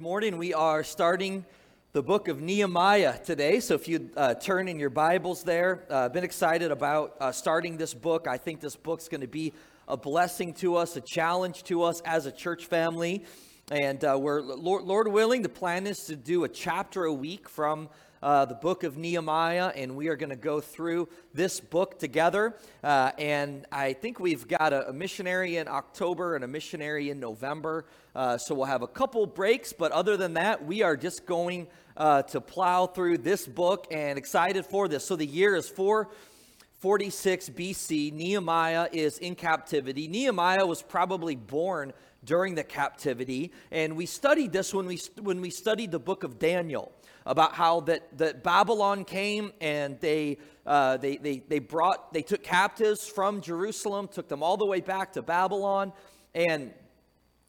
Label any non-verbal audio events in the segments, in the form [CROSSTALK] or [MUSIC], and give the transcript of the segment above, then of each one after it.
Good morning. We are starting the book of Nehemiah today. So if you uh, turn in your Bibles there, I've uh, been excited about uh, starting this book. I think this book's going to be a blessing to us, a challenge to us as a church family. And uh, we're, Lord, Lord willing, the plan is to do a chapter a week from uh, the book of Nehemiah, and we are going to go through this book together. Uh, and I think we've got a, a, missionary in October and a missionary in November. Uh, so we'll have a couple breaks, but other than that, we are just going uh, to plow through this book and excited for this. So the year is 446 BC. Nehemiah is in captivity. Nehemiah was probably born during the captivity, and we studied this when we, when we studied the book of Daniel about how that, that Babylon came and they, uh, they, they, they brought, they took captives from Jerusalem, took them all the way back to Babylon. And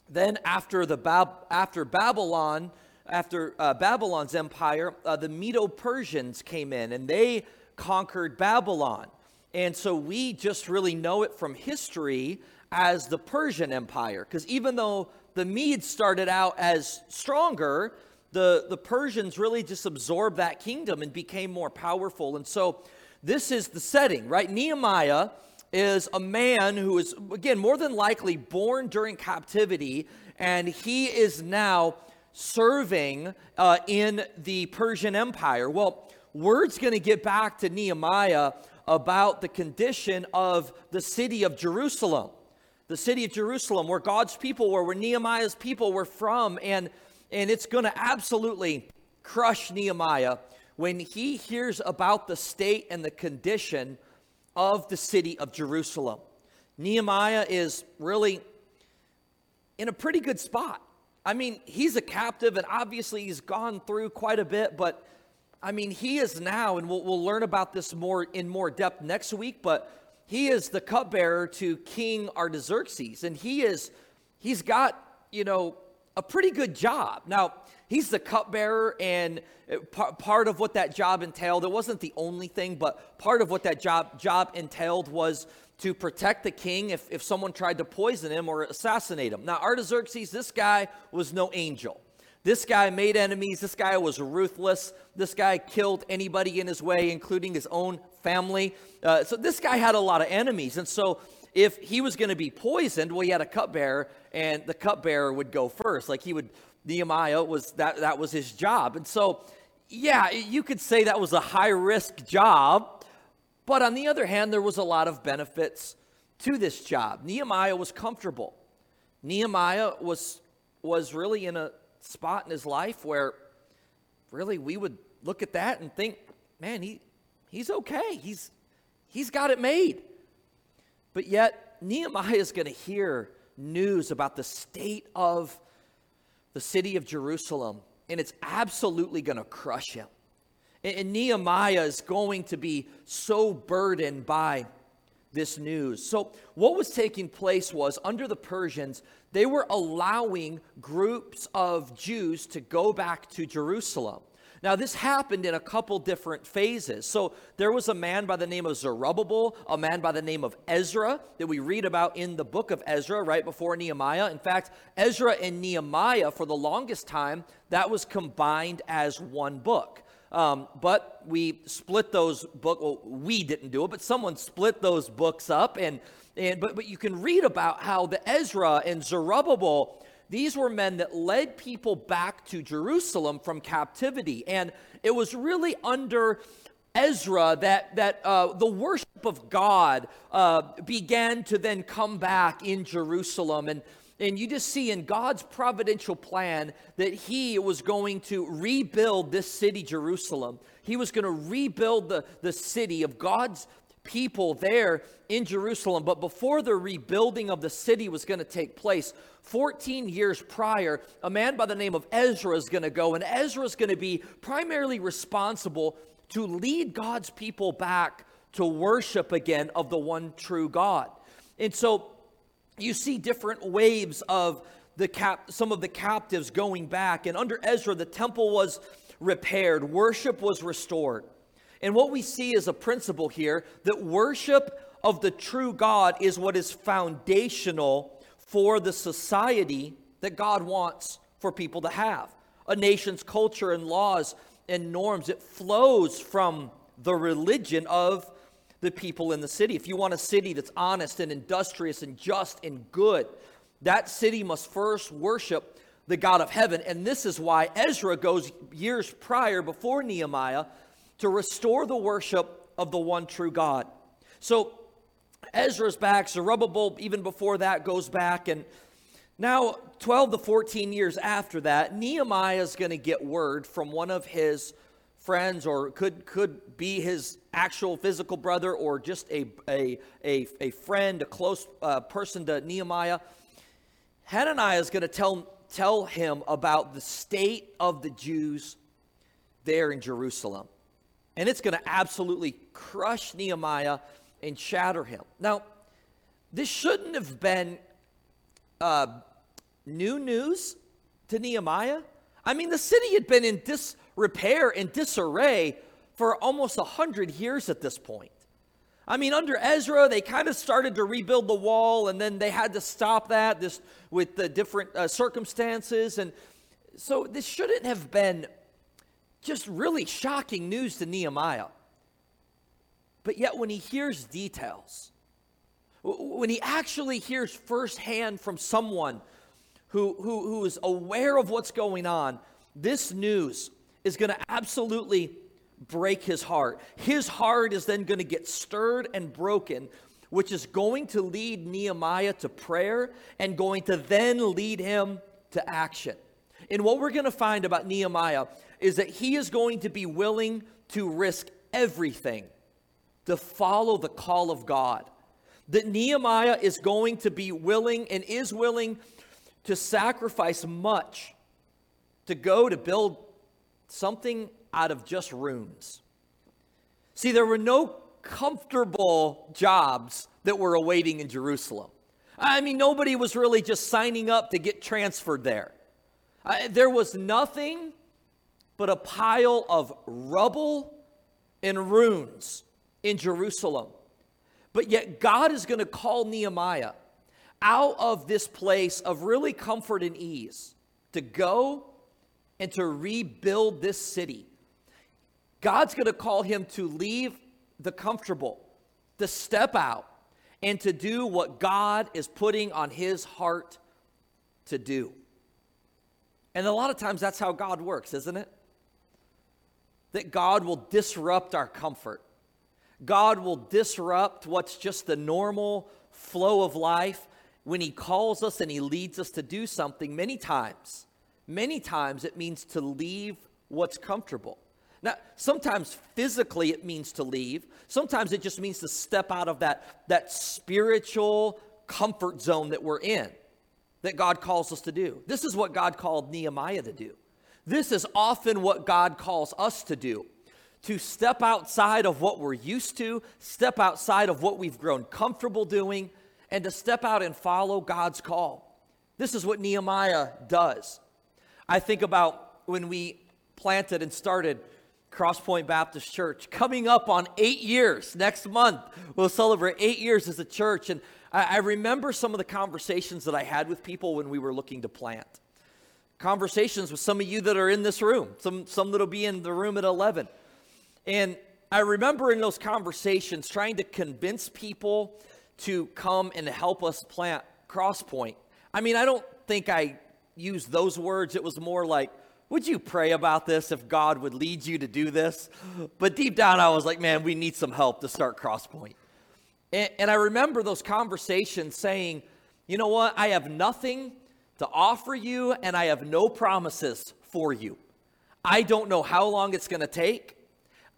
then after, the Bab- after Babylon, after uh, Babylon's empire, uh, the Medo-Persians came in and they conquered Babylon. And so we just really know it from history as the Persian Empire. Because even though the Medes started out as stronger, the, the Persians really just absorbed that kingdom and became more powerful. And so this is the setting, right? Nehemiah is a man who is, again, more than likely born during captivity, and he is now serving uh, in the Persian Empire. Well, word's going to get back to Nehemiah about the condition of the city of Jerusalem. The city of Jerusalem, where God's people were, where Nehemiah's people were from. And and it's going to absolutely crush Nehemiah when he hears about the state and the condition of the city of Jerusalem. Nehemiah is really in a pretty good spot. I mean, he's a captive, and obviously he's gone through quite a bit, but I mean, he is now, and we'll, we'll learn about this more in more depth next week, but he is the cupbearer to King Artaxerxes, and he is, he's got, you know, a pretty good job. Now, he's the cupbearer, and part of what that job entailed, it wasn't the only thing, but part of what that job, job entailed was to protect the king if, if someone tried to poison him or assassinate him. Now, Artaxerxes, this guy was no angel. This guy made enemies. This guy was ruthless. This guy killed anybody in his way, including his own family. Uh, so this guy had a lot of enemies. And so if he was going to be poisoned, well, he had a cupbearer, and the cupbearer would go first. Like he would, Nehemiah was that that was his job. And so, yeah, you could say that was a high risk job, but on the other hand, there was a lot of benefits to this job. Nehemiah was comfortable. Nehemiah was was really in a spot in his life where really we would look at that and think, man, he he's okay. He's he's got it made. But yet, Nehemiah is going to hear news about the state of the city of Jerusalem, and it's absolutely going to crush him. And, Nehemiah is going to be so burdened by this news. So, what was taking place was under the Persians, they were allowing groups of Jews to go back to Jerusalem. Now, this happened in a couple different phases. So, there was a man by the name of Zerubbabel, a man by the name of Ezra that we read about in the book of Ezra right before Nehemiah. In fact, Ezra and Nehemiah, for the longest time, that was combined as one book. Um, but we split those books. Well, we didn't do it, but someone split those books up. And, and but, but you can read about how the Ezra and Zerubbabel these were men that led people back to Jerusalem from captivity. And it was really under Ezra that, that uh, the worship of God uh, began to then come back in Jerusalem. And, and you just see in God's providential plan that He was going to rebuild this city, Jerusalem. He was going to rebuild the, the city of God's people there in Jerusalem. But before the rebuilding of the city was going to take place, 14 years prior, a man by the name of Ezra is going to go, and Ezra is going to be primarily responsible to lead God's people back to worship again of the one true God. And so you see different waves of the cap some of the captives going back and under Ezra the temple was repaired worship was restored and what we see is a principle here that worship of the true God is what is foundational for the society that God wants for people to have. a nation's culture and laws and norms. It flows from the religion of the people in the city. If you want a city that's honest and industrious and just and good, that city must first worship the God of heaven. And this is why Ezra goes years prior, before Nehemiah, to restore the worship of the one true God. So Ezra's back, Zerubbabel, even before that, goes back. And now, 12 to 14 years after that, Nehemiah is going to get word from one of his friends, or could, could be his actual physical brother, or just a, a, a, a friend, a close uh, person to Nehemiah. Hananiah is going to tell, tell him about the state of the Jews there in Jerusalem. And it's going to absolutely crush Nehemiah and shatter him. Now, this shouldn't have been uh, new news to Nehemiah. I mean, the city had been in disrepair and disarray for almost a hundred years at this point. I mean, under Ezra, they kind of started to rebuild the wall, and then they had to stop that this, with the different uh, circumstances. And so this shouldn't have been just really shocking news to Nehemiah. But yet, when he hears details, when he actually hears firsthand from someone who, who, who is aware of what's going on, this news is going to absolutely break his heart. His heart is then going to get stirred and broken, which is going to lead Nehemiah to prayer and going to then lead him to action. And what we're going to find about Nehemiah is that he is going to be willing to risk everything to follow the call of God. That Nehemiah is going to be willing and is willing to sacrifice much to go to build something out of just ruins. See, there were no comfortable jobs that were awaiting in Jerusalem. I mean, nobody was really just signing up to get transferred there. Uh, there was nothing but a pile of rubble and ruins in Jerusalem. But yet, God is going to call Nehemiah out of this place of really comfort and ease to go and to rebuild this city. God's going to call him to leave the comfortable, to step out, and to do what God is putting on his heart to do. And a lot of times that's how God works, isn't it? That God will disrupt our comfort. God will disrupt what's just the normal flow of life when He calls us and He leads us to do something. Many times, many times it means to leave what's comfortable. Now, sometimes physically it means to leave. Sometimes it just means to step out of that, that spiritual comfort zone that we're in, that God calls us to do. This is what God called Nehemiah to do. This is often what God calls us to do to step outside of what we're used to, step outside of what we've grown comfortable doing, and to step out and follow God's call. This is what Nehemiah does. I think about when we planted and started Crosspoint Baptist Church, coming up on eight years next month. We'll celebrate eight years as a church. And I, I remember some of the conversations that I had with people when we were looking to plant. Conversations with some of you that are in this room, some, some that'll be in the room at 11 and I remember in those conversations trying to convince people to come and help us plant Crosspoint. I mean, I don't think I used those words. It was more like, would you pray about this if God would lead you to do this? But deep down, I was like, man, we need some help to start Crosspoint. And, and I remember those conversations saying, you know what? I have nothing to offer you, and I have no promises for you. I don't know how long it's going to take.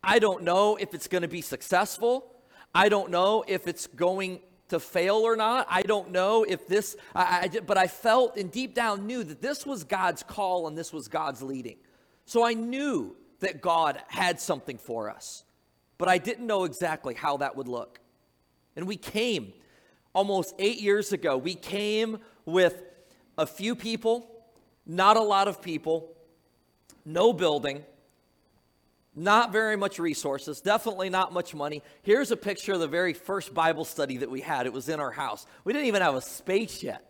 I don't know if it's going to be successful. I don't know if it's going to fail or not. I don't know if this, I, I, but I felt and deep down knew that this was God's call and this was God's leading. So I knew that God had something for us, but I didn't know exactly how that would look. And we came almost eight years ago. We came with a few people, not a lot of people, no building not very much resources, definitely not much money. Here's a picture of the very first Bible study that we had. It was in our house. We didn't even have a space yet.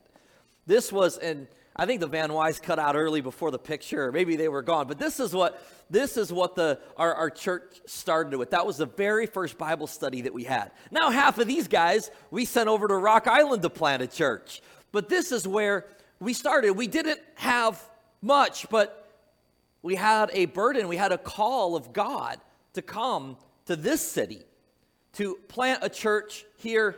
This was in I think the Van Wise cut out early before the picture, maybe they were gone. But this is what this is what the our, our church started with. That was the very first Bible study that we had. Now half of these guys we sent over to Rock Island to plant a church. But this is where we started. We didn't have much, but we had a burden, we had a call of God to come to this city, to plant a church here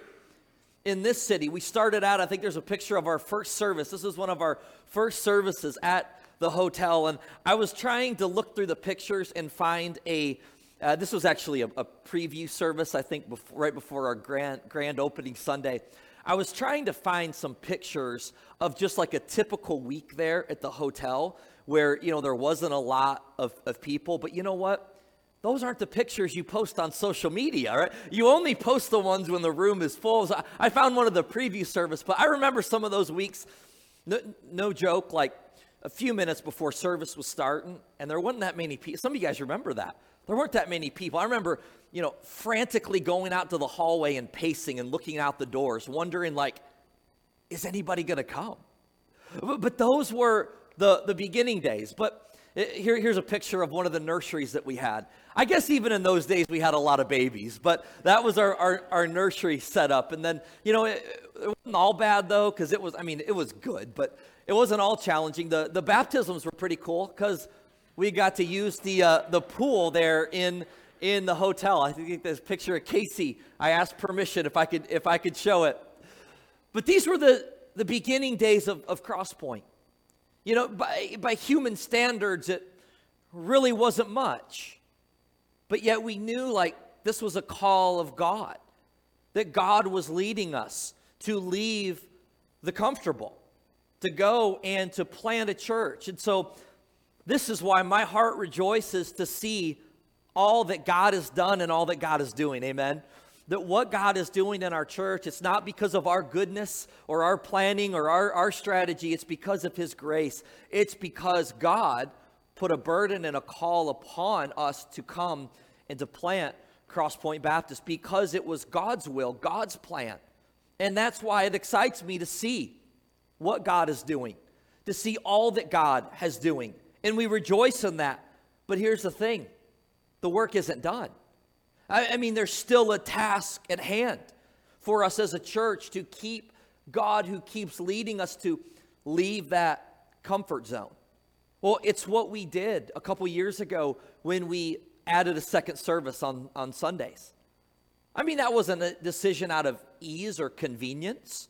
in this city. We started out, I think there's a picture of our first service. This is one of our first services at the hotel. And I was trying to look through the pictures and find a, uh, this was actually a, a preview service, I think, before, right before our grand, grand opening Sunday. I was trying to find some pictures of just like a typical week there at the hotel where, you know, there wasn't a lot of, of people. But you know what? those aren't the pictures you post on social media, right? You only post the ones when the room is full. So I found one of the preview service, but I remember some of those weeks, no, no, joke, like a few minutes before service was starting, and there wasn't that many people. Some of you guys remember that. There weren't that many people. I remember, you know, frantically going out to the hallway and pacing and looking out the doors, wondering, like, is anybody going to come? But, but those were the, the beginning days. But here, here's a picture of one of the nurseries that we had. I guess even in those days we had a lot of babies, but that was our, our, our nursery setup. And then, you know, it, it wasn't all bad though, because it was, I mean, it was good, but it wasn't all challenging. The, the baptisms were pretty cool because we got to use the, uh, the pool there in, in the hotel. I think this picture of Casey. I asked permission if I could, if I could show it. But these were the, the beginning days of, of Crosspoint. You know, by, by human standards, it really wasn't much. But yet we knew like this was a call of God, that God was leading us to leave the comfortable, to go and to plant a church. And so this is why my heart rejoices to see all that God has done and all that God is doing. Amen that what God is doing in our church, it's not because of our goodness or our planning or our, our strategy, it's because of His grace. It's because God put a burden and a call upon us to come and to plant Crosspoint Baptist because it was God's will, God's plan. And that's why it excites me to see what God is doing, to see all that God has doing. And we rejoice in that. But here's the thing the work isn't done. I, I mean, there's still a task at hand for us as a church to keep God who keeps leading us to leave that comfort zone. Well, it's what we did a couple years ago when we added a second service on, on Sundays. I mean, that wasn't a decision out of ease or convenience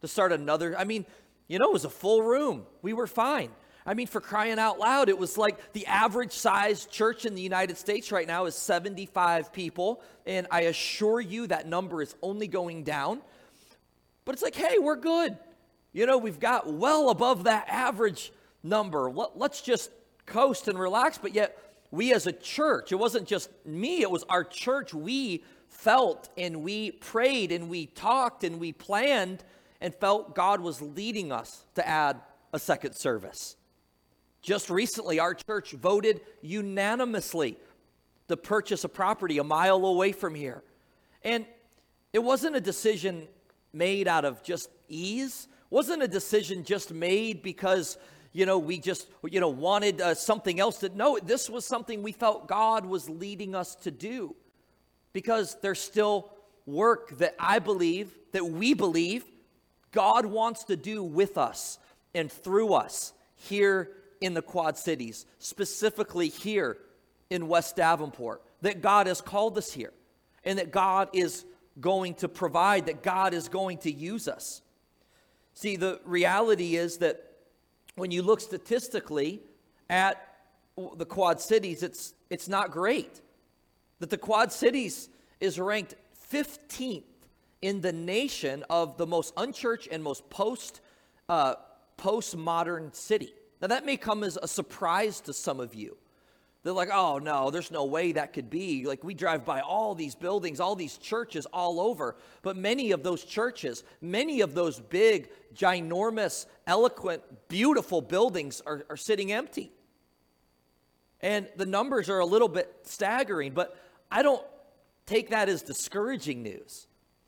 to start another. I mean, you know, it was a full room. We were fine. I mean, for crying out loud, it was like the average size church in the United States right now is 75 people. And I assure you that number is only going down. But it's like, hey, we're good. You know, we've got well above that average number. Let's just coast and relax. But yet, we as a church, it wasn't just me, it was our church. We felt and we prayed and we talked and we planned and felt God was leading us to add a second service. Just recently, our church voted unanimously to purchase a property a mile away from here. And it wasn't a decision made out of just ease, wasn't a decision just made because you know we just you know wanted uh, something else to no this was something we felt god was leading us to do because there's still work that i believe that we believe god wants to do with us and through us here in the Quad Cities, specifically here in West Davenport, that God has called us here and that God is going to provide, that God is going to use us. See, the reality is that when you look statistically at the Quad Cities, it's, it's not great. That the Quad Cities is ranked 15th in the nation of the most unchurched and most post uh, postmodern city. Now, that may come as a surprise to some of you. They're like, oh no, there's no way that could be. Like, we drive by all these buildings, all these churches all over. But many of those churches, many of those big, ginormous, eloquent, beautiful buildings are, are sitting empty. And the numbers are a little bit staggering, but I don't take that as discouraging news.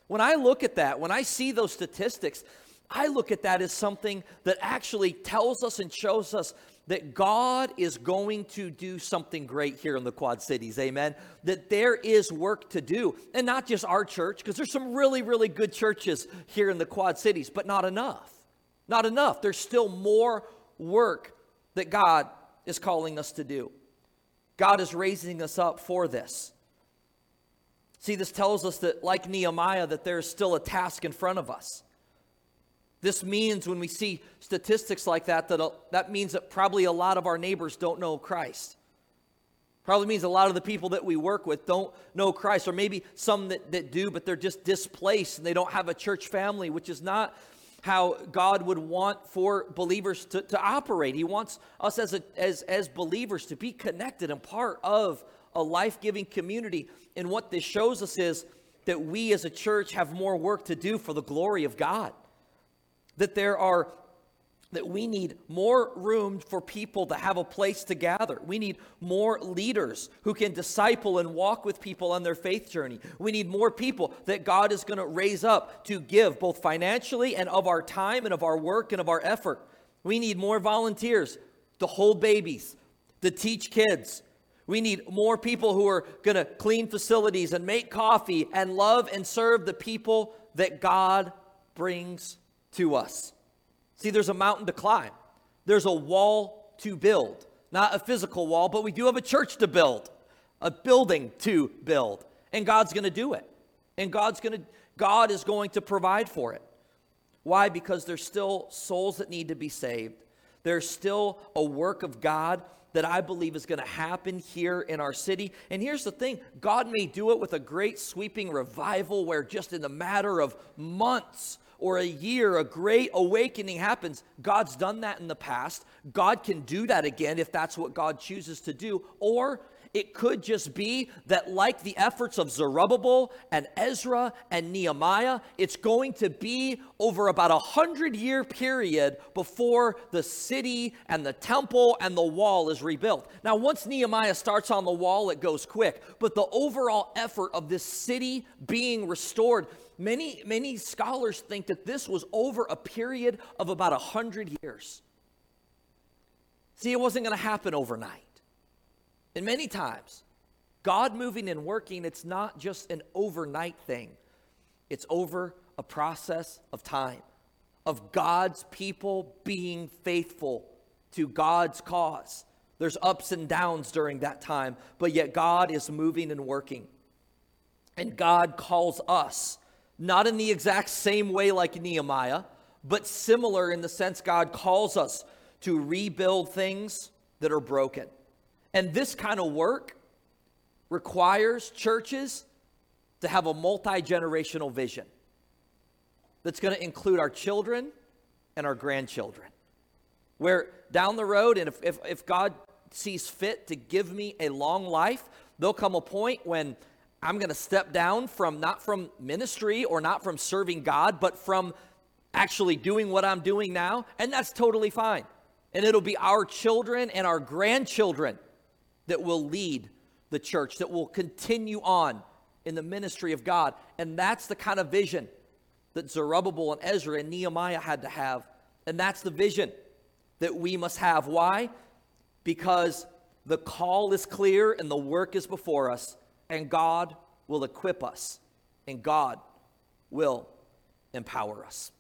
When I look at that, when I see those statistics, I look at that as something that actually tells us and shows us that God is going to do something great here in the Quad Cities. Amen. That there is work to do. And not just our church, because there's some really, really good churches here in the Quad Cities, but not enough. Not enough. There's still more work that God is calling us to do. God is raising us up for this. See, this tells us that, like Nehemiah, that there is still a task in front of us. This means when we see statistics like that, that, uh, that means that probably a lot of our neighbors don't know Christ. Probably means a lot of the people that we work with don't know Christ, or maybe some that, that do, but they're just displaced and they don't have a church family, which is not how God would want for believers to, to operate. He wants us as, a, as, as believers to be connected and part of a life giving community. And what this shows us is that we as a church have more work to do for the glory of God that there are that we need more room for people to have a place to gather. We need more leaders who can disciple and walk with people on their faith journey. We need more people that God is going to raise up to give both financially and of our time and of our work and of our effort. We need more volunteers to hold babies, to teach kids. We need more people who are going to clean facilities and make coffee and love and serve the people that God brings to us. See, there's a mountain to climb, there's a wall to build. Not a physical wall, but we do have a church to build, a building to build. And God's going to do it. And God's going to God is going to provide for it. Why? Because there's still souls that need to be saved. There's still a work of God that I believe is going to happen here in our city. And here's the thing God may do it with a great sweeping revival where just in the matter of months, or a year, a great awakening happens. God's done that in the past. God can do that again if that's what God chooses to do. Or it could just be that, like the efforts of Zerubbabel and Ezra and Nehemiah, it's going to be over about a hundred year period before the city and the temple and the wall is rebuilt. Now, once Nehemiah starts on the wall, it goes quick, but the overall effort of this city being restored many, many scholars think that this was over a period of about 100 years. See, it wasn't going to happen overnight. And many times, God moving and working, it's not just an overnight thing, it's over a process of time, of God's people being faithful to God's cause. There's ups and downs during that time, but yet God is moving and working. And God calls us not in the exact same way like Nehemiah, but similar in the sense God calls us to rebuild things that are broken. And this kind of work requires churches to have a multi generational vision that's going to include our children and our grandchildren. Where down the road, and if, if, if God sees fit to give me a long life, there'll come a point when I'm going to step down from not from ministry or not from serving God, but from actually doing what I'm doing now. And that's totally fine. And it'll be our children and our grandchildren that will lead the church, that will continue on in the ministry of God. And that's the kind of vision that Zerubbabel and Ezra and Nehemiah had to have. And that's the vision that we must have. Why? Because the call is clear and the work is before us and God will equip us, and God will empower us.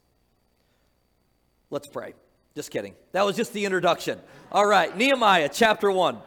Let's pray. Just kidding. That was just the introduction. All right, Nehemiah chapter 1.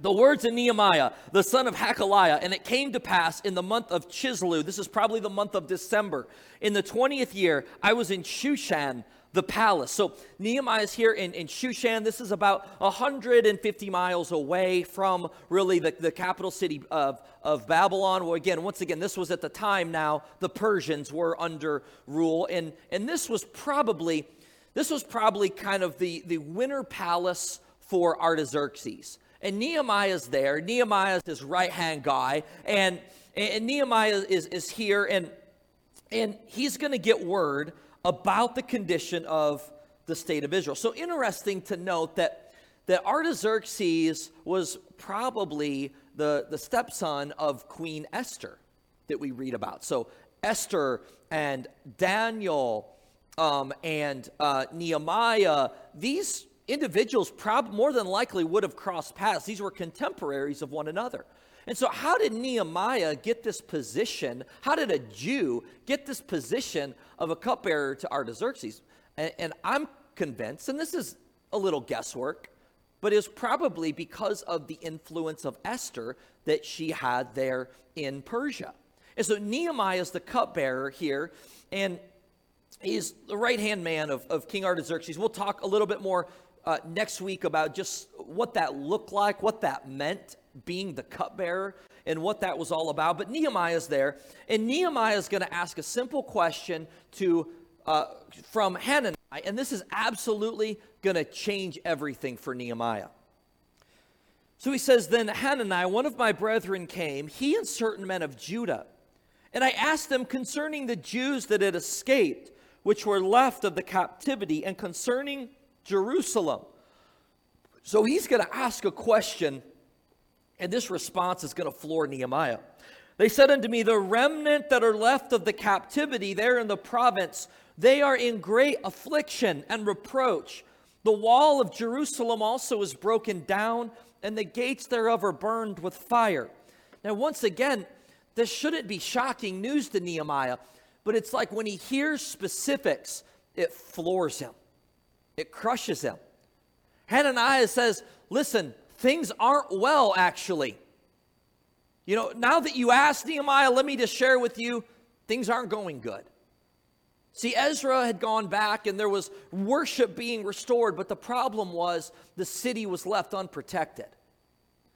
The words of Nehemiah, the son of Hachaliah, and it came to pass in the month of Chisleu, this is probably the month of December, in the 20th year, I was in Shushan, the palace. So Nehemiah is here in, in Shushan. This is about 150 miles away from really the, the capital city of, of Babylon. Well, again, once again, this was at the time now the Persians were under rule. And, and this was probably, this was probably kind of the, the winter palace for Artaxerxes. And Nehemiah's there. Nehemiah's his right-hand guy. And, and Nehemiah is, is here and, and he's going to get word about the condition of the state of Israel. So interesting to note that, that Artaxerxes was probably the, the stepson of Queen Esther that we read about. So Esther and Daniel um, and uh, Nehemiah, these individuals prob- more than likely would have crossed paths. These were contemporaries of one another. And so, how did Nehemiah get this position? How did a Jew get this position of a cupbearer to Artaxerxes? And, and I'm convinced, and this is a little guesswork, but was probably because of the influence of Esther that she had there in Persia. And so Nehemiah is the cupbearer here, and he's the right hand man of, of King Artaxerxes. We'll talk a little bit more uh, next week about just what that looked like, what that meant being the cupbearer, and what that was all about. But Nehemiah is there, and Nehemiah is going to ask a simple question to uh, from Hananiah, and this is absolutely going to change everything for Nehemiah. So he says, Then Hananiah, one of my brethren, came, he and certain men of Judah. And I asked them concerning the Jews that had escaped, which were left of the captivity, and concerning Jerusalem. So he's going to ask a question, and this response is going to floor Nehemiah. They said unto me, The remnant that are left of the captivity there in the province, they are in great affliction and reproach. The wall of Jerusalem also is broken down, and the gates thereof are burned with fire. Now, once again, this shouldn't be shocking news to Nehemiah, but it's like when he hears specifics, it floors him, it crushes them. Hananiah says, Listen, things aren't well, actually. You know, now that you asked Nehemiah, let me just share with you, things aren't going good. See, Ezra had gone back and there was worship being restored, but the problem was the city was left unprotected.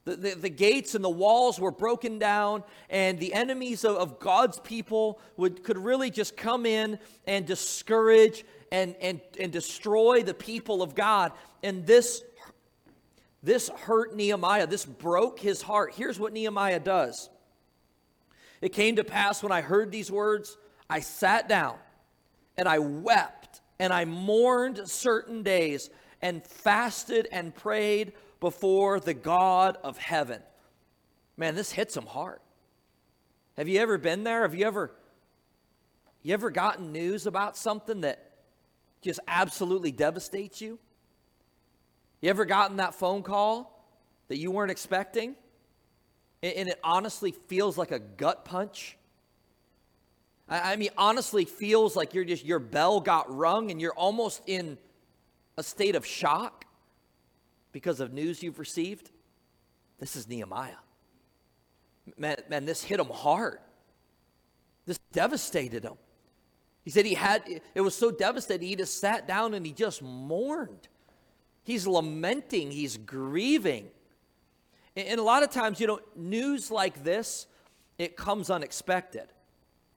The, the, the, gates and the walls were broken down, and the enemies of, of, God's people would, could really just come in and discourage and, and, and destroy the people of God. And this, this hurt Nehemiah. This broke his heart. Here's what Nehemiah does It came to pass when I heard these words, I sat down and I wept and I mourned certain days and fasted and prayed before the God of heaven. Man, this hits him hard. Have you ever been there? Have you ever you ever gotten news about something that just absolutely devastates you? You ever gotten that phone call that you weren't expecting? And it honestly feels like a gut punch. I, mean, honestly, feels like you're just, your bell got rung and you're almost in a state of shock because of news you've received. This is Nehemiah. Man, man this hit him hard. This devastated him. He said he had, it was so devastating, he just sat down and he just mourned. He's lamenting, he's grieving. And a lot of times, you know, news like this, it comes unexpected.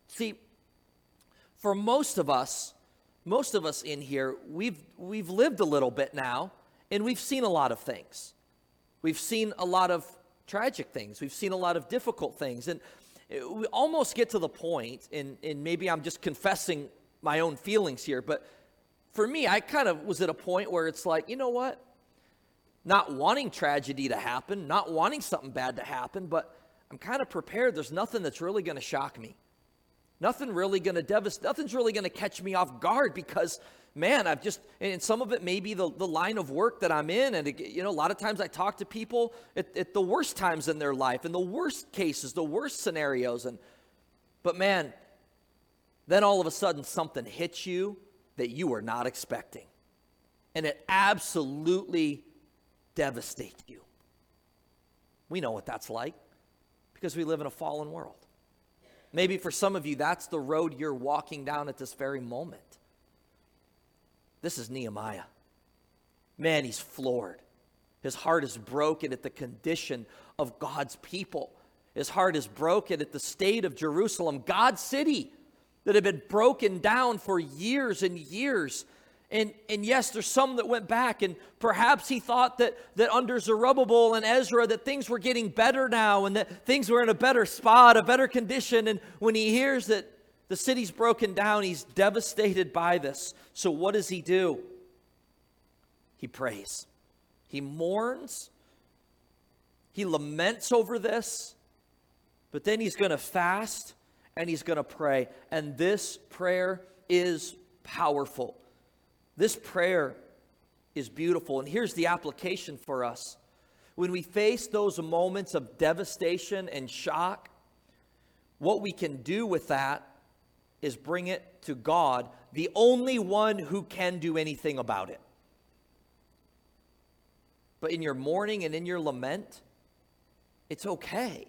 See, for most of us, most of us in here, we've, we've lived a little bit now and we've seen a lot of things. We've seen a lot of tragic things. We've seen a lot of difficult things. And we almost get to the point, and, and maybe I'm just confessing my own feelings here, but for me, I kind of was at a point where it's like, you know what? Not wanting tragedy to happen, not wanting something bad to happen, but I'm kind of prepared. There's nothing that's really going to shock me. Nothing really going to devastate, nothing's really going to catch me off guard because, man, I've just, and some of it may be the, the line of work that I'm in. And, you know, a lot of times I talk to people at, at the worst times in their life, in the worst cases, the worst scenarios. And, but man, then all of a sudden something hits you that you were not expecting. And it absolutely devastates you. We know what that's like because we live in a fallen world. Maybe for some of you, that's the road you're walking down at this very moment. This is Nehemiah. Man, he's floored. His heart is broken at the condition of God's people. His heart is broken at the state of Jerusalem, God's city that had been broken down for years and years. And, and yes, there's some that went back, and perhaps he thought that, that under Zerubbabel and Ezra that things were getting better now and that things were in a better spot, a better condition. And when he hears that the city's broken down, he's devastated by this. So what does he do? He prays. He mourns. He laments over this. But then he's going to fast and he's going to pray. And this prayer is powerful. This prayer is beautiful. And here's the application for us. When we face those moments of devastation and shock, what we can do with that is bring it to God, the only one who can do anything about it. But in your mourning and in your lament, it's okay.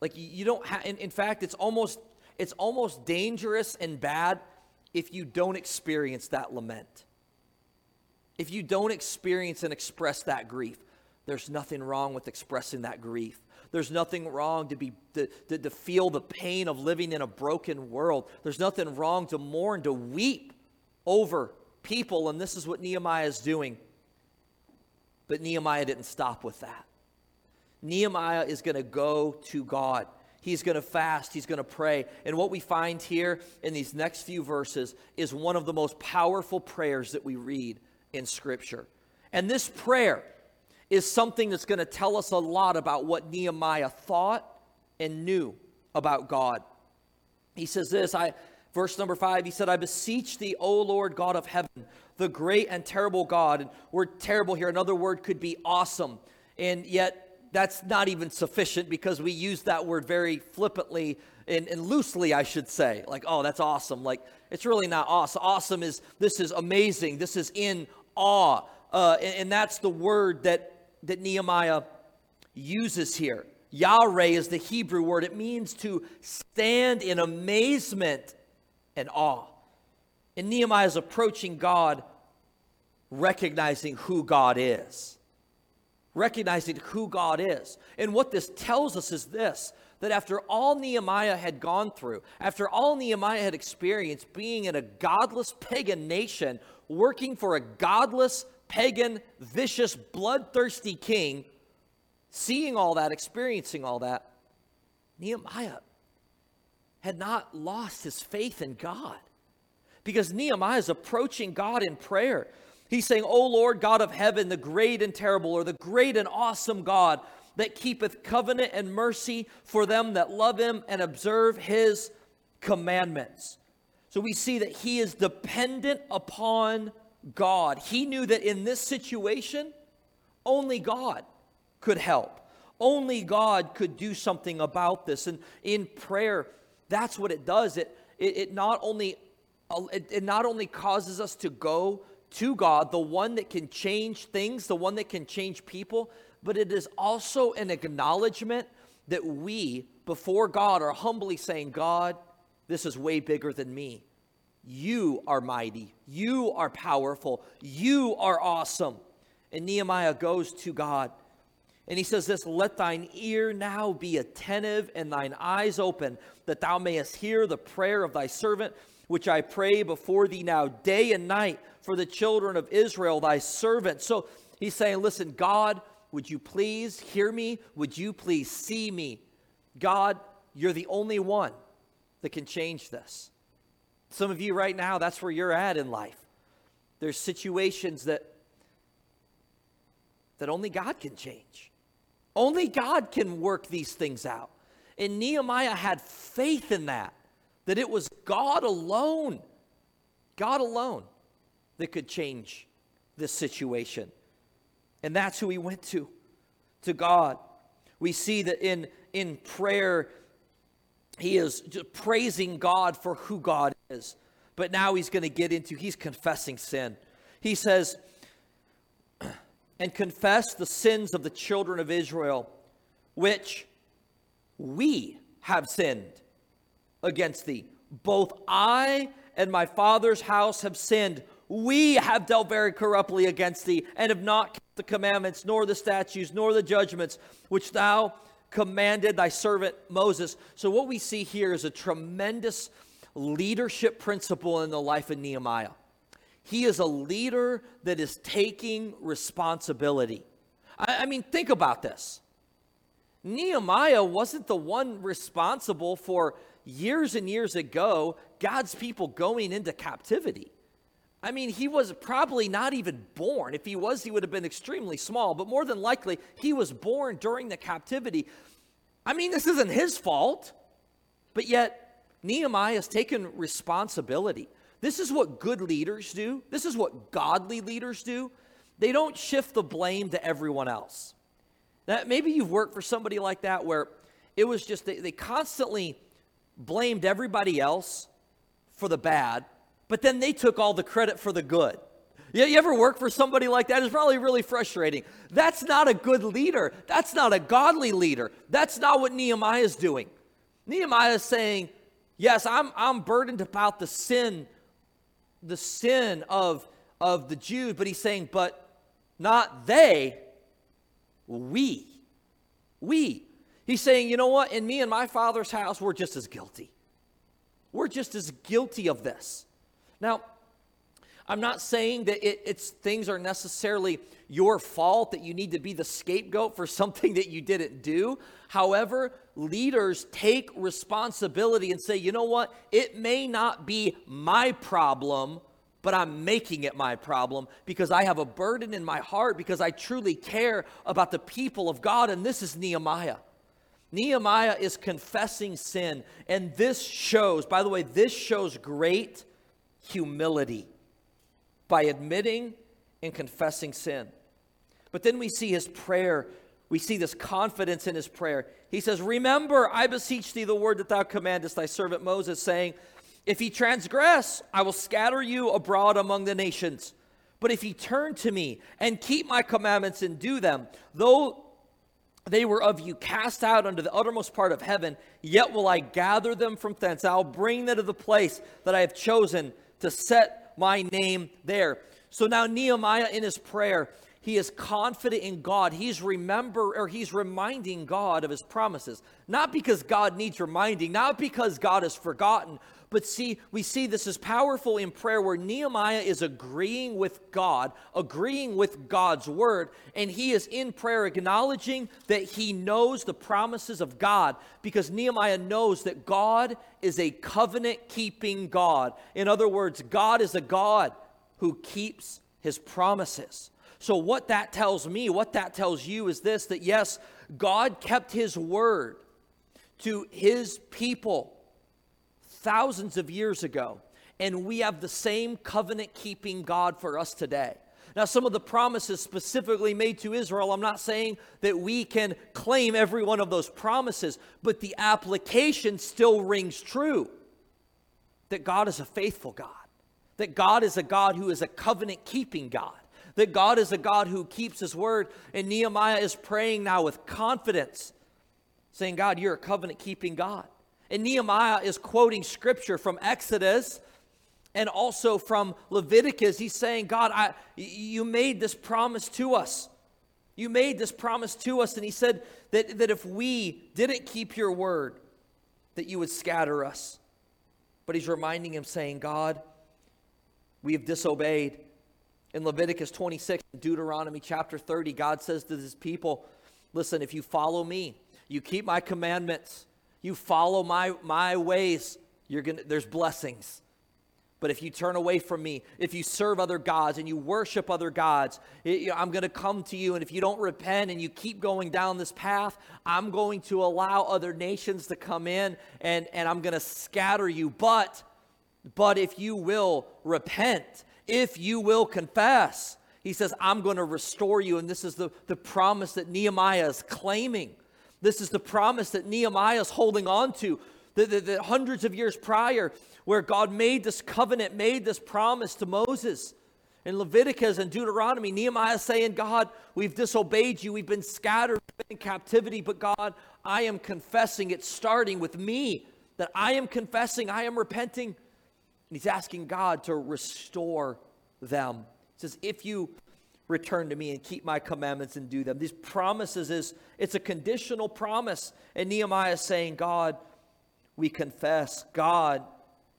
Like you don't have, in, in fact, it's almost it's almost dangerous and bad if you don't experience that lament. If you don't experience and express that grief, there's nothing wrong with expressing that grief. There's nothing wrong to be to, to, to, feel the pain of living in a broken world. There's nothing wrong to mourn, to weep over people, and this is what Nehemiah is doing. But Nehemiah didn't stop with that. Nehemiah is going to go to God. He's going to fast, he's going to pray. And what we find here in these next few verses is one of the most powerful prayers that we read in Scripture. And this prayer is something that's going to tell us a lot about what Nehemiah thought and knew about God. He says this, I verse number 5, he said, "I beseech thee, O Lord God of heaven, the great and terrible God." And word terrible here, another word could be awesome. And yet that's not even sufficient because we use that word very flippantly and, and, loosely, I should say. Like, oh, that's awesome. Like, it's really not awesome. Awesome is this is amazing. This is in awe. Uh, and, and that's the word that, that Nehemiah uses here. Yahweh is the Hebrew word. It means to stand in amazement and awe. And Nehemiah is approaching God recognizing who God is recognizing who God is. And what this tells us is this that after all Nehemiah had gone through, after all Nehemiah had experienced being in a godless pagan nation, working for a godless, pagan, vicious, bloodthirsty king, seeing all that, experiencing all that, Nehemiah had not lost his faith in God. Because Nehemiah is approaching God in prayer. He's saying, O Lord God of heaven, the great and terrible, or the great and awesome God that keepeth covenant and mercy for them that love him and observe his commandments. So we see that he is dependent upon God. He knew that in this situation, only God could help. Only God could do something about this. And in prayer, that's what it does. It, it, it not only uh, it, it not only causes us to go to God, the one that can change things, the one that can change people, but it is also an acknowledgement that we, before God, are humbly saying, God, this is way bigger than me. You are mighty. You are powerful. You are awesome. And Nehemiah goes to God and he says this Let thine ear now be attentive and thine eyes open, that thou mayest hear the prayer of thy servant which I pray before thee now, day and night, for the children of Israel, thy servant. So he's saying, Listen, God, would you please hear me? Would you please see me? God, you're the only one that can change this. Some of you right now, that's where you're at in life. There's situations that that only God can change. Only God can work these things out. And Nehemiah had faith in that that it was God alone, God alone, that could change this situation. And that's who he went to, to God. We see that in, in prayer, he is praising God for who God is. But now he's going to get into, he's confessing sin. He says, [CLEARS THROAT] and confess the sins of the children of Israel, which we have sinned against thee. Both I and my father's house have sinned. We have dealt very corruptly against thee, and have not kept the commandments, nor the statutes, nor the judgments which thou commanded thy servant Moses. So, what we see here is a tremendous leadership principle in the life of Nehemiah. He is a leader that is taking responsibility. I, I mean, think about this. Nehemiah wasn't the one responsible for years and years ago, God's people going into captivity. I mean, he was probably not even born. If he was, he would have been extremely small, but more than likely, he was born during the captivity. I mean, this isn't his fault, but yet Nehemiah has taken responsibility. This is what good leaders do. This is what godly leaders do. They don't shift the blame to everyone else. That maybe you've worked for somebody like that where it was just they, they constantly blamed everybody else for the bad, but then they took all the credit for the good. Yeah, you ever work for somebody like that? It's probably really frustrating. That's not a good leader. That's not a godly leader. That's not what Nehemiah is doing. Nehemiah is saying, Yes, I'm, I'm burdened about the sin, the sin of, of the Jews, but he's saying, But not they, we. We. He's saying, You know what? In me and my father's house, we're just as guilty. We're just as guilty of this. Now, I'm not saying that it, it's things are necessarily your fault that you need to be the scapegoat for [LAUGHS] something that you didn't do. However, leaders take responsibility and say, you know what? It may not be my problem, but I'm making it my problem because I have a burden in my heart because I truly care about the people of God. And this is Nehemiah. Nehemiah is confessing sin. And this shows, by the way, this shows great humility by admitting and confessing sin. But then we see his prayer. We see this confidence in his prayer. He says, Remember, I beseech thee the word that thou commandest thy servant Moses, saying, If he transgress, I will scatter you abroad among the nations. But if he turn to me and keep my commandments and do them, though they were of you cast out unto the uttermost part of heaven, yet will I gather them from thence. I'll bring them to the place that I have chosen to set my name there. So now Nehemiah in his prayer, he is confident in God. He's remember or he's reminding God of his promises. Not because God needs reminding, not because God has forgotten, but see, we see this is powerful in prayer where Nehemiah is agreeing with God, agreeing with God's word, and he is in prayer acknowledging that he knows the promises of God because Nehemiah knows that God is a covenant keeping God. In other words, God is a God who keeps his promises. So, what that tells me, what that tells you is this that yes, God kept his word to his people thousands of years ago, and we have the same covenant keeping God for us today. Now, some of the promises specifically made to Israel, I'm not saying that we can claim every one of those promises, but the application still rings true that God is a faithful God, that God is a God who is a covenant keeping God, that God is a God who keeps his word. And Nehemiah is praying now with confidence, saying, God, you're a covenant keeping God. And Nehemiah is quoting scripture from Exodus and also from Leviticus. He's saying, God, I, you made this promise to us. You made this promise to us. And he said that, that if we didn't keep your word, that you would scatter us. But he's reminding him, saying, God, we have disobeyed. In Leviticus 26, Deuteronomy chapter 30, God says to his people, Listen, if you follow me, you keep my commandments, you follow my, my ways, you're gonna, there's blessings. But if you turn away from me, if you serve other gods and you worship other gods, it, I'm going to come to you. And if you don't repent and you keep going down this path, I'm going to allow other nations to come in and, and I'm going to scatter you. But, but if you will repent, if you will confess, he says, I'm going to restore you. And this is the, the promise that Nehemiah is claiming. This is the promise that Nehemiah is holding on to. The, hundreds of years prior, where God made this covenant, made this promise to Moses. In Leviticus and Deuteronomy, Nehemiah saying, God, we've disobeyed you, we've been scattered been in captivity, but God, I am confessing, it's starting with me, that I am confessing, I am repenting. And he's asking God to restore them. He says, if you return to me and keep my commandments and do them. These promises is it's a conditional promise. And Nehemiah is saying, God, we confess. God,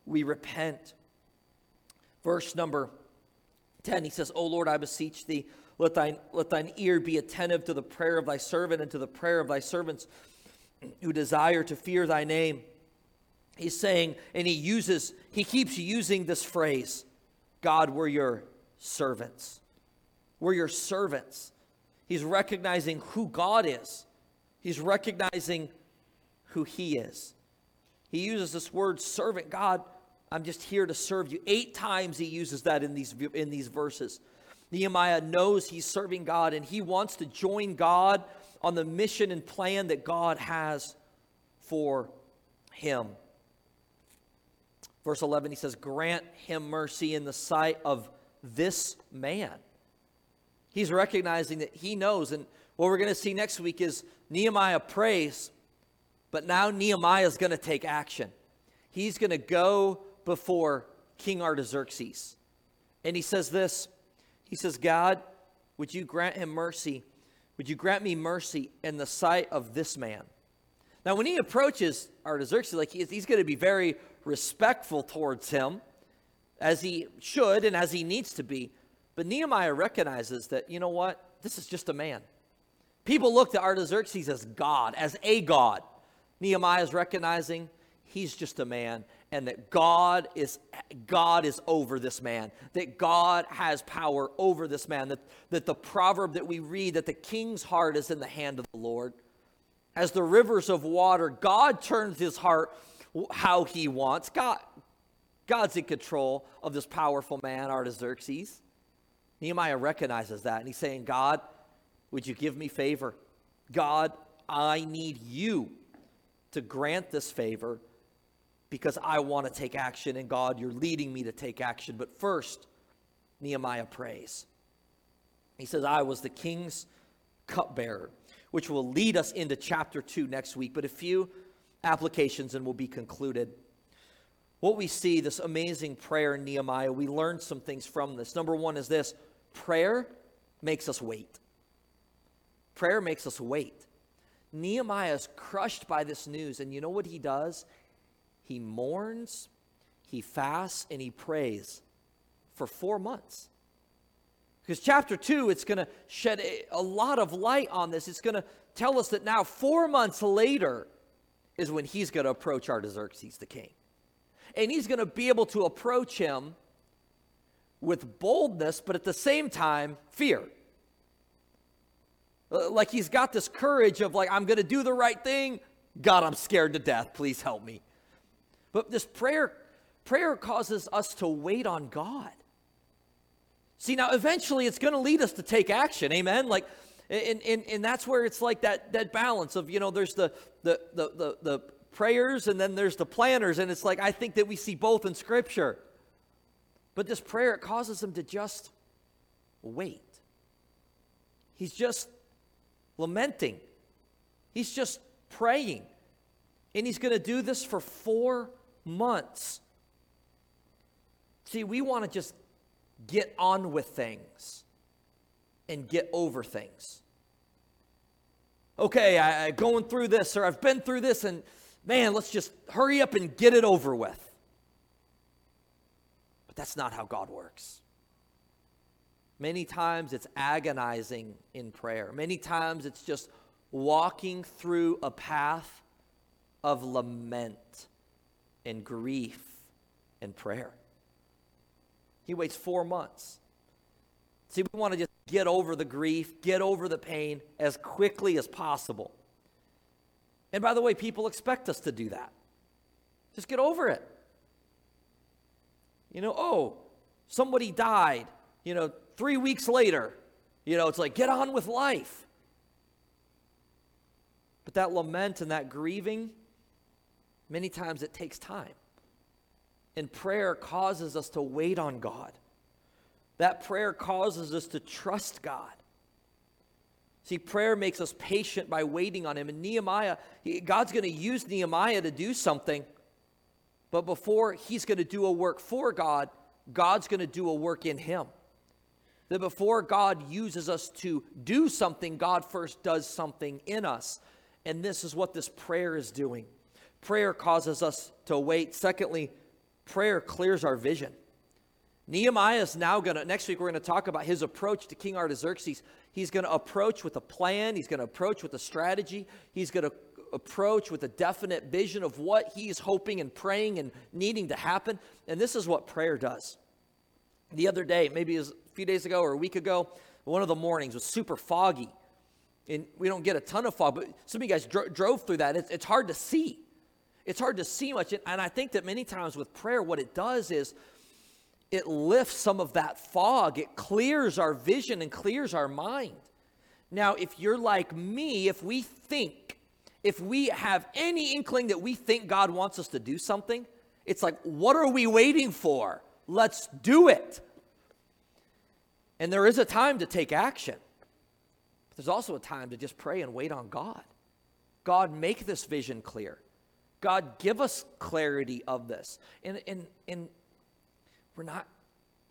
we repent. Verse number 10, he says, O Lord, I beseech thee, let thine, let thine ear be attentive to the prayer of thy servant and to the prayer of thy servants who desire to fear thy name. He's saying, and he uses, he keeps using this phrase God, we're your servants. We're your servants. He's recognizing who God is, he's recognizing who he is. He uses this word servant. God, I'm just here to serve you. Eight times he uses that in these, in these verses. Nehemiah knows he's serving God and he wants to join God on the mission and plan that God has for him. Verse 11, he says, Grant him mercy in the sight of this man. He's recognizing that he knows, and what we're going to see next week is Nehemiah prays, but now Nehemiah is going to take action. He's going to go before King Artaxerxes. And he says this He says, God, would you grant him mercy? Would you grant me mercy in the sight of this man? Now, when he approaches Artaxerxes, like he's, he's going to be very respectful towards him, as he should and as he needs to be. But Nehemiah recognizes that, you know what? This is just a man. People look to Artaxerxes as God, as a God. Nehemiah is recognizing he's just a man and that God is God is over this man, that God has power over this man, that, that the proverb that we read, that the king's heart is in the hand of the Lord. As the rivers of water, God turns his heart how he wants. God, God's in control of this powerful man, Artaxerxes. Nehemiah recognizes that, and he's saying, God, would you give me favor? God, I need you to grant this favor because I want to take action, and God, you're leading me to take action. But first, Nehemiah prays. He says, I was the king's cupbearer, which will lead us into chapter 2 next week. But a few applications and we'll be concluded. What we see, this amazing prayer in Nehemiah, we learn some things from this. Number one is this prayer makes us wait. Prayer makes us wait. Nehemiah is crushed by this news, and you know what he does? He mourns, he fasts, and he prays for four months. Because chapter 2, it's going to shed a, lot of light on this. It's going to tell us that now, four months later, is when he's going to approach Artaxerxes, the king. And he's going to be able to approach him with boldness, but at the same time, fear. Uh, like he's got this courage of, like, I'm going to do the right thing. God, I'm scared to death. Please help me. But this prayer, prayer causes us to wait on God. See, now eventually it's going to lead us to take action. Amen. Like, and, and, and that's where it's like that, that balance of, you know, there's the, the, the, the, the prayers and then there's the planners. And it's like, I think that we see both in Scripture. But this prayer, it causes him to just wait. He's just lamenting, he's just praying. And he's going to do this for four months. See, we want to just get on with things and get over things. Okay, I, am going through this, or I've been through this, and man, let's just hurry up and get it over with. That's not how God works. Many times it's agonizing in prayer. Many times it's just walking through a path of lament and grief and prayer. He waits four months. See, we want to just get over the grief, get over the pain as quickly as possible. And by the way, people expect us to do that. Just get over it. You know, oh, somebody died, you know, three weeks later. You know, it's like, get on with life. But that lament and that grieving, Many times it takes time. And prayer causes us to wait on God. That prayer causes us to trust God. See, prayer makes us patient by waiting on Him. And Nehemiah, he, God's going to use Nehemiah to do something. But before He's going to do a work for God, God's going to do a work in Him. That before God uses us to do something, God first does something in us. And this is what this prayer is doing. Prayer causes us to wait. Secondly, prayer clears our vision. Nehemiah is now going to, next week, we're going to talk about his approach to King Artaxerxes. He's going to approach with a plan, he's going to approach with a strategy, he's going to approach with a definite vision of what he's hoping and praying and needing to happen. And this is what prayer does. The other day, maybe a few days ago or a week ago, one of the mornings was super foggy. And we don't get a ton of fog, but some of you guys dro- drove through that. It's, it's hard to see. It's hard to see much. And I think that many times with prayer, what it does is it lifts some of that fog, it clears our vision and clears our mind. Now, if you're like me, if we think, if we have any inkling that we think God wants us to do something, it's like, what are we waiting for? Let's do it. And there is a time to take action. But there's also a time to just pray and wait on God. God, make this vision clear. God, give us clarity of this. And, and, and we're not,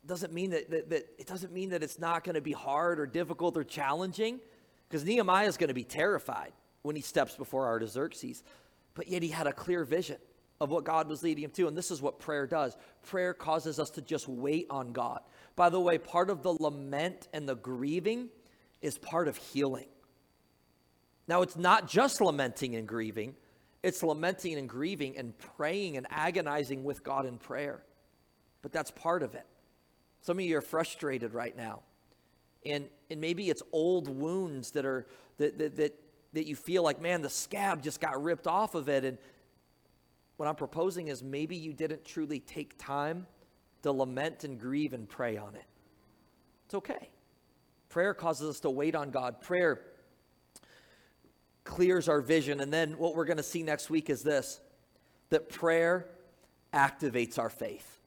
doesn't mean that, that, that it doesn't mean that it's not going to be hard or difficult or challenging, because Nehemiah is going to be terrified when he steps before Artaxerxes. But yet he had a clear vision of what God was leading him to. And this is what prayer does prayer causes us to just wait on God. By the way, part of the lament and the grieving is part of healing. Now, it's not just lamenting and grieving, it's lamenting and grieving and praying and agonizing with God in prayer. But that's part of it. Some of you are frustrated right now. And, and maybe it's old wounds that are that, that, that, that you feel like, man, the scab just got ripped off of it. And what I'm proposing is maybe you didn't truly take time to lament and grieve and pray on it. It's okay. Prayer causes us to wait on God. Prayer clears our vision. And then what we're going to see next week is this that prayer activates our faith.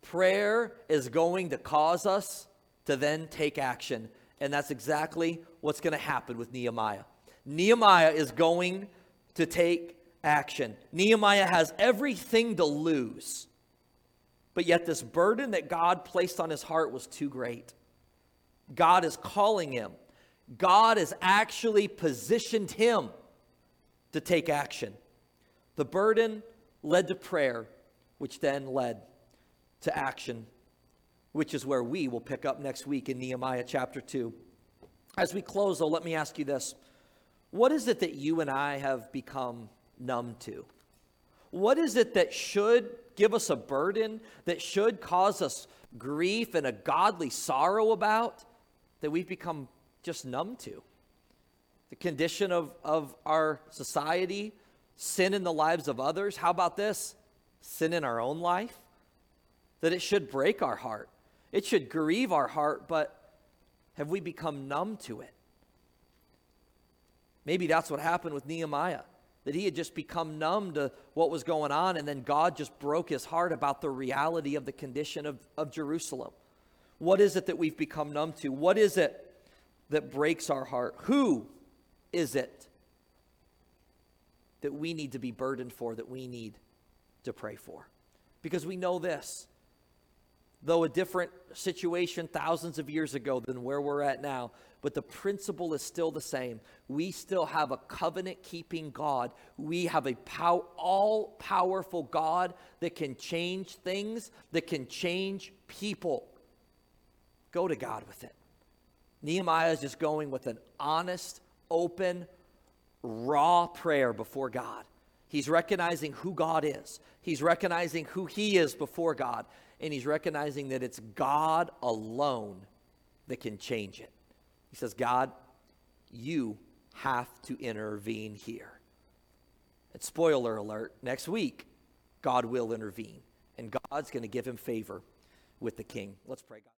Prayer is going to cause us to then take action. And that's exactly what's going to happen with Nehemiah. Nehemiah is going to take action. Nehemiah has everything to lose, but yet this burden that God placed on his heart was too great. God is calling him, God has actually positioned him to take action. The burden led to prayer, which then led to action, which is where we will pick up next week in Nehemiah chapter 2. As we close, though, let me ask you this What is it that you and I have become numb to? What is it that should give us a burden, that should cause us grief and a godly sorrow about, that we've become just numb to? The condition of, of our society, sin in the lives of others. How about this? Sin in our own life? That it should break our heart, it should grieve our heart, but have we become numb to it? Maybe that's what happened with Nehemiah that he had just become numb to what was going on, and then God just broke his heart about the reality of the condition of, of Jerusalem. What is it that we've become numb to? What is it that breaks our heart? Who is it that we need to be burdened for, that we need to pray for? Because we know this though a different situation thousands of years ago than where we're at now, but the principle is still the same. We still have a covenant keeping God. We have a pow- all powerful God that can change things, that can change people. Go to God with it. Nehemiah is just going with an honest, open, raw prayer before God. He's recognizing who God is. He's recognizing who he is before God and he's recognizing that it's God alone that can change it. He says, God, you have to intervene here. And spoiler alert, next week, God will intervene, and God's going to give him favor with the king. Let's pray, God.